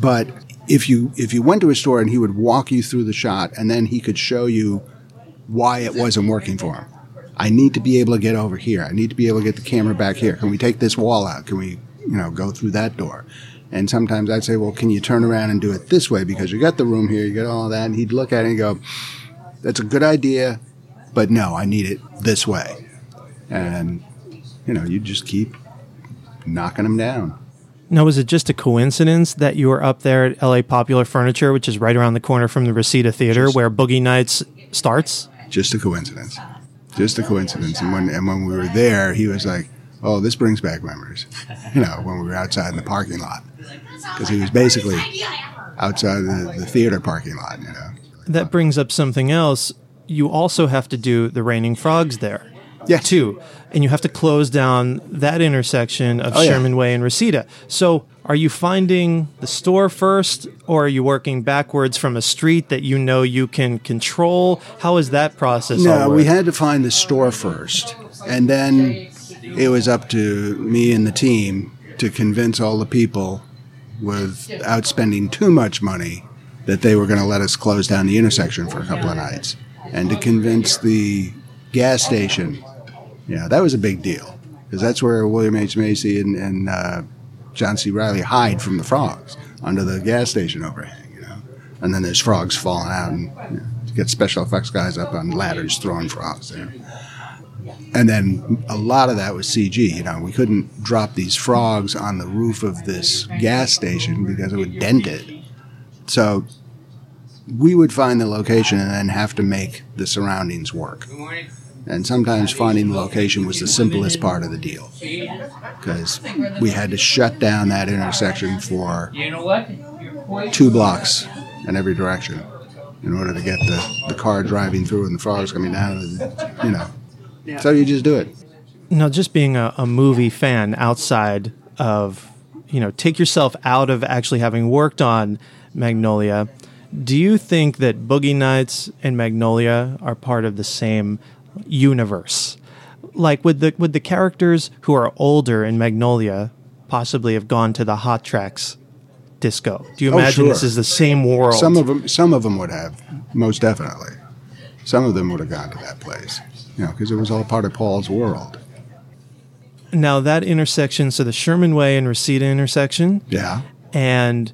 but if you if you went to a store and he would walk you through the shot and then he could show you why it wasn't working for him. I need to be able to get over here. I need to be able to get the camera back here. Can we take this wall out? Can we, you know, go through that door? And sometimes I'd say, well, can you turn around and do it this way because you got the room here, you got all that, and he'd look at it and go, that's a good idea, but no, I need it this way. And you know, you just keep knocking them down. Now, was it just a coincidence that you were up there at LA Popular Furniture, which is right around the corner from the Reseda Theater, where Boogie Nights starts? Just a coincidence. Just a coincidence. And when and when we were there, he was like, "Oh, this brings back memories." [laughs] You know, when we were outside in the parking lot. because he was basically outside the, the theater parking lot. You know. That brings up something else. You also have to do the Raining Frogs there. Yeah. Too. And you have to close down that intersection of Oh, yeah. Sherman Way and Reseda. So are you finding the store first or are you working backwards from a street that you know you can control? How is that process? No, we had to find the store first, and then it was up to me and the team to convince all the people, without spending too much money, that they were going to let us close down the intersection for a couple of nights, and to convince the gas station. Yeah, that was a big deal because that's where William H Macy and, and uh, John C. Reilly hide from the frogs under the gas station overhang. You know, and then there's frogs falling out and you know, get special effects guys up on ladders throwing frogs there. And then a lot of that was CG. You know, we couldn't drop these frogs on the roof of this gas station because it would dent it. So we would find the location and then have to make the surroundings work. And sometimes finding the location was the simplest part of the deal because we had to shut down that intersection for You know what? two blocks in every direction in order to get the, the car driving through and the frogs coming down. and, You know, so you just do it. Now, just being a, a movie fan outside of, you know, take yourself out of actually having worked on Magnolia, do you think that Boogie Nights and Magnolia are part of the same universe? Like, would the would the characters who are older in Magnolia possibly have gone to the Hot Traxx disco? Do you Oh, imagine this is the same world? Some of them, some of them would have, most definitely. Some of them would have gone to that place, you know, because it was all part of Paul's world. now that intersection, so the Sherman Way and Reseda intersection, Yeah. and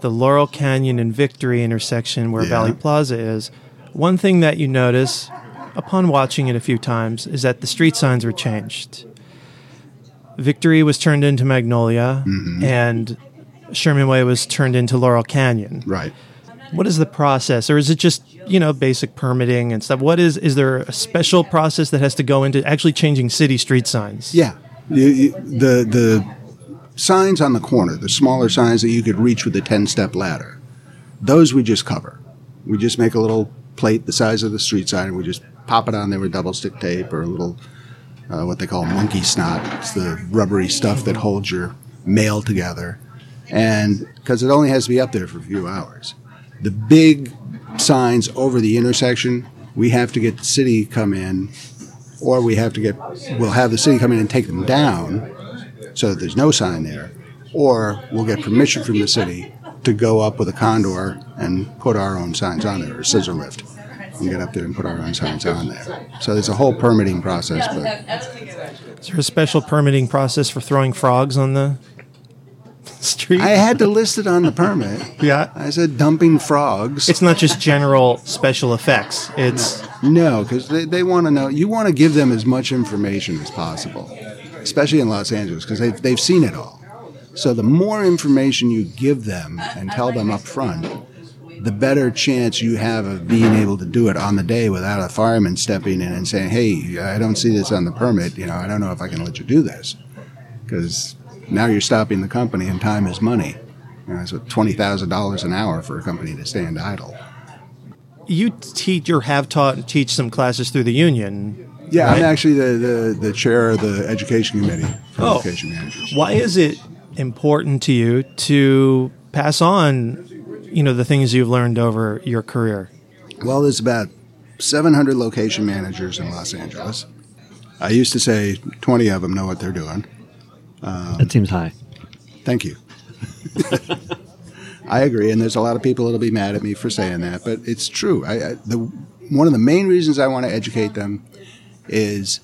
the Laurel Canyon and Victory intersection where Yeah. Valley Plaza is, one thing that you notice upon watching it a few times is that the street signs were changed. Victory was turned into Magnolia, Mm-hmm. and Sherman Way was turned into Laurel Canyon. Right. What is the process, or is it just you know basic permitting and stuff? What is is there a special process that has to go into actually changing city street signs? Yeah. You, you, the the signs on the corner, the smaller signs that you could reach with a ten step ladder, those we just cover. We just make a little plate the size of the street sign, and we just pop it on there with double stick tape or a little uh, what they call monkey snot. It's the rubbery stuff that holds your mail together, and because it only has to be up there for a few hours. The big signs over the intersection, we have to get the city come in or we have to get we'll have the city come in and take them down so that there's no sign there or we'll get permission from the city to go up with a condor and put our own signs on there or scissor lift and get up there and put our own signs on there so there's a whole permitting process but Is there a special permitting process for throwing frogs on the [laughs] street? i had to list it on the permit yeah. i said dumping frogs It's not just general special effects. It's No, because they, they want to know. You want to give them as much information as possible, especially in Los Angeles, because they've, they've seen it all. So the more information you give them and tell them up front, the better chance you have of being able to do it on the day without a fireman stepping in and saying, "Hey, I don't see this on the permit. You know, I don't know if I can let you do this," because now you're stopping the company, and time is money. You know, it's twenty thousand dollars an hour for a company to stand idle. you teach or have taught and teach some classes through the union. Yeah, right? I'm actually the, the, the chair of the education committee for Oh. location managers. Why is it important to you to pass on, you know, the things you've learned over your career? Well, there's about 700 location managers in Los Angeles. I used to say 20 of them know what they're doing. Um, that seems high. Thank you. [laughs] I agree, and there's a lot of people that'll be mad at me for saying that, but it's true. I, I, the, one of the main reasons I want to educate them is,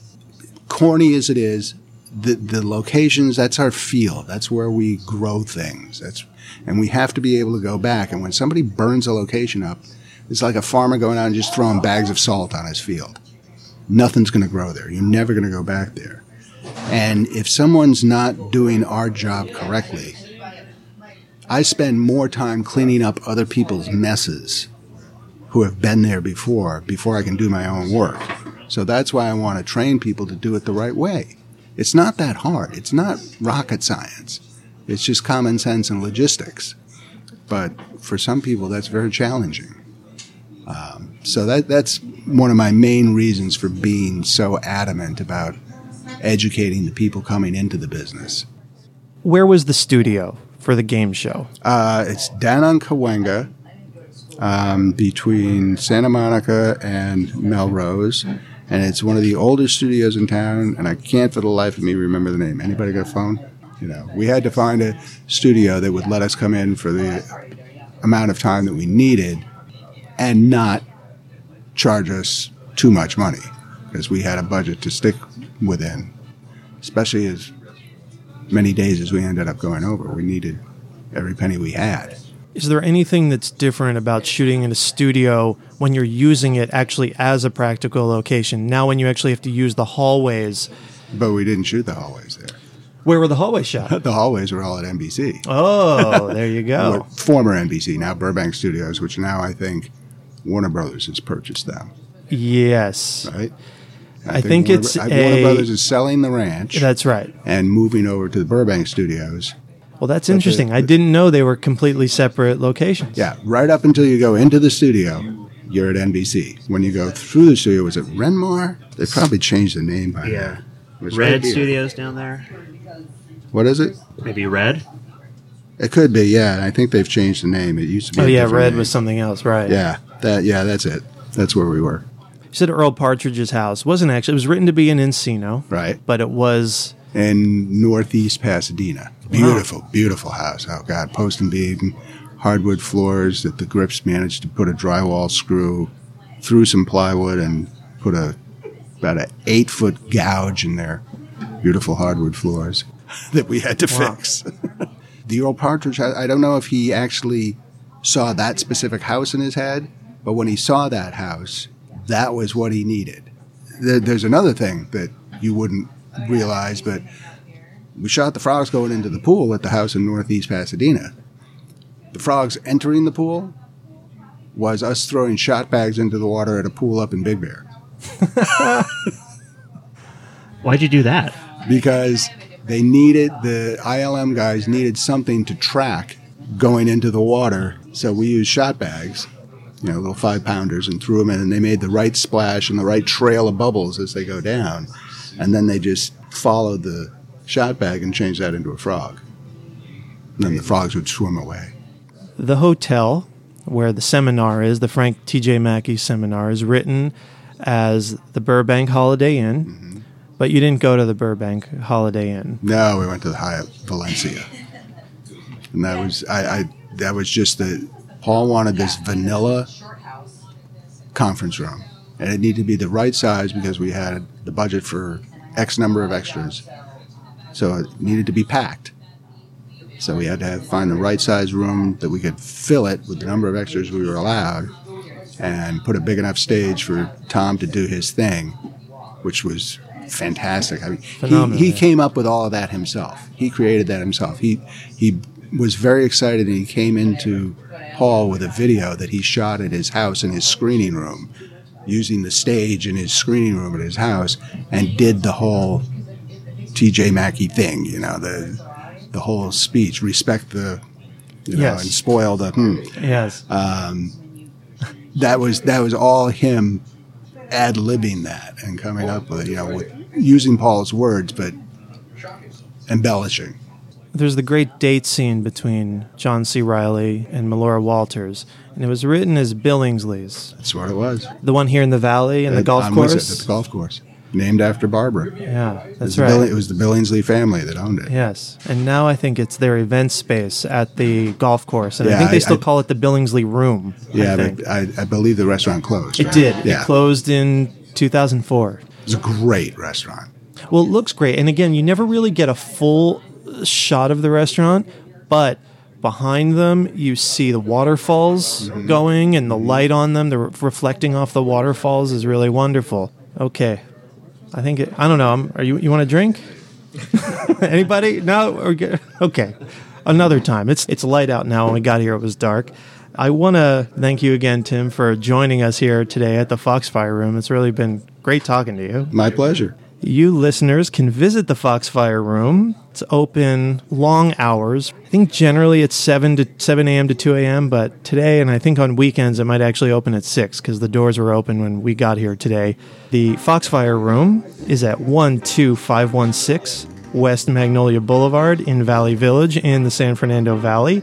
corny as it is, the, the locations. That's our field. That's where we grow things. That's and we have to be able to go back. And when somebody burns a location up, it's like a farmer going out and just throwing bags of salt on his field. Nothing's going to grow there. You're never going to go back there. And if someone's not doing our job correctly, I spend more time cleaning up other people's messes who have been there before before I can do my own work. So that's why I want to train people to do it the right way. It's not that hard. It's not rocket science. It's just common sense and logistics. But for some people, that's very challenging. Um, so that that's one of my main reasons for being so adamant about educating the people coming into the business. Where was the studio for the game show? Uh, it's down on Cahuenga, um, between Santa Monica and Melrose, and it's one of the oldest studios in town. And I can't for the life of me remember the name. Anybody got a phone? You know, we had to find a studio that would let us come in for the amount of time that we needed, and not charge us too much money because we had a budget to stick within, especially as many days as we ended up going over. We needed every penny we had. Is there anything that's different about shooting in a studio when you're using it actually as a practical location? Now, when you actually have to use the hallways, But we didn't shoot the hallways there. Where were the hallways shot? [laughs] The hallways were all at NBC. Oh, there you go. [laughs] Well, former NBC, now Burbank Studios, which now I think Warner Brothers has purchased them, Yes, right? I think Warner, it's I- a- Warner Brothers is selling the ranch that's right. and moving over to the Burbank Studios. Well, that's interesting. I didn't know they were completely separate locations. Yeah, right up until you go into the studio, you're at NBC. When you go through the studio, was it Renmar? They probably changed the name by Yeah. now. It was right Red. Studios down there. What is it? Maybe Red. It could be, yeah. I think they've changed the name. It used to be. Oh a yeah, red name. was something else, right? Yeah, that. Yeah, that's it. That's where we were. You said Earl Partridge's house wasn't actually. It was written to be in Encino, Right. But it was. in northeast Pasadena. Beautiful, beautiful house. Oh God, post and beam, hardwood floors that the grips managed to put a drywall screw through some plywood and put a about an eight foot gouge in their beautiful hardwood floors [laughs] that we had to Wow. fix. [laughs] the Earl Partridge, I, I don't know if he actually saw that specific house in his head, but when he saw that house, that was what he needed. There, there's another thing that you wouldn't oh, realize, but we shot the frogs going into the pool at the house in northeast Pasadena. The frogs entering the pool was us throwing shot bags into the water at a pool up in Big Bear [laughs] Why'd you do that? because they needed the ILM guys needed something to track going into the water. So we used shot bags, you know, little five pounders, and threw them in, and they made the right splash and the right trail of bubbles as they go down, and then they just followed the shot bag and changed that into a frog. And then the frogs would swim away. The hotel where the seminar is, the Frank T.J. Mackey seminar, is written as the Burbank Holiday Inn, Mm-hmm. But you didn't go to the Burbank Holiday Inn. No, we went to the Hyatt Valencia, and that was I, I that was just the Paul wanted this vanilla conference room, and it needed to be the right size because we had the budget for X number of extras, so it needed to be packed. So we had to have, find the right size room that we could fill it with the number of extras we were allowed, and put a big enough stage for Tom to do his thing, which was fantastic. I mean, he, Phenomenal, he yeah. came up with all of that himself. He created that himself. He he was very excited, and he came into Paul with a video that he shot at his house in his screening room, using the stage in his screening room at his house, and did the whole T.J. Mackey thing. You know the the whole speech, respect the. You know, Yes. and spoil the. Hmm Yes. that was that was all him ad libbing that and coming up with you know, with using Paul's words but embellishing. There's the great date scene between John C. Reilly and Melora Walters, and it was written as Billingsley's. That's what it was. The one here in the valley and the golf on course. The golf course, named after Barbara. yeah, that's the right. Bill- it was the Billingsley family that owned it. Yes, and now I think it's their event space at the golf course, and I think they I- still I- call it the Billingsley Room. I Yeah, I, I believe the restaurant closed. it right? did. Yeah, It closed in 2004. It's a great restaurant. Well, it looks great, and again, you never really get a full shot of the restaurant, but behind them you see the waterfalls Mm-hmm. going, and the light on them, the re- reflecting off the waterfalls is really wonderful. Okay, I think it, I don't know. I'm, are you you want a drink? [laughs] Anybody? No. Okay, another time. It's it's light out now. When we got here, it was dark. I want to thank you again, Tim, for joining us here today at the Foxfire Room. It's really been great talking to you. My pleasure. you listeners can visit the Foxfire Room. It's open long hours. I think generally it's 7 to 7 a.m. to 2 a.m., but today and I think on weekends it might actually open at 6 because the doors were open when we got here today. The Foxfire Room is at 12516 West Magnolia Boulevard in Valley Village in the San Fernando Valley.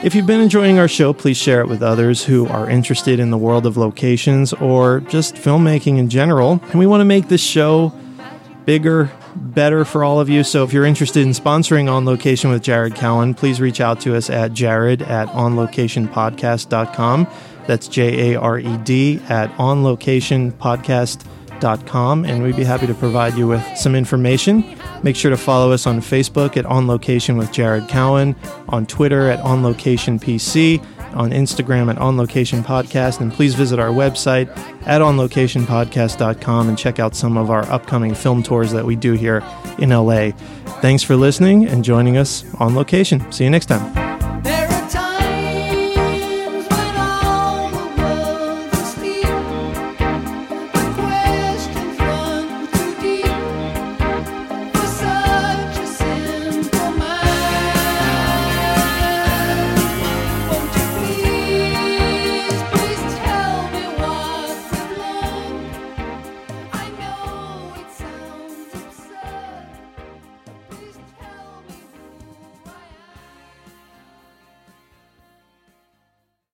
If you've been enjoying our show, please share it with others who are interested in the world of locations or just filmmaking in general. And we want to make this show bigger, better for all of you. So if you're interested in sponsoring On Location with Jared Cowan, please reach out to us at jared at onlocationpodcast.com. That's J A R E D at onlocationpodcast.com and we'd be happy to provide you with some information. Make sure to follow us on Facebook at On Location with Jared Cowan, on Twitter at On Location PC, on Instagram at On Location Podcast, and please visit our website at onlocationpodcast.com and check out some of our upcoming film tours that we do here in LA. Thanks for listening and joining us on location. See you next time.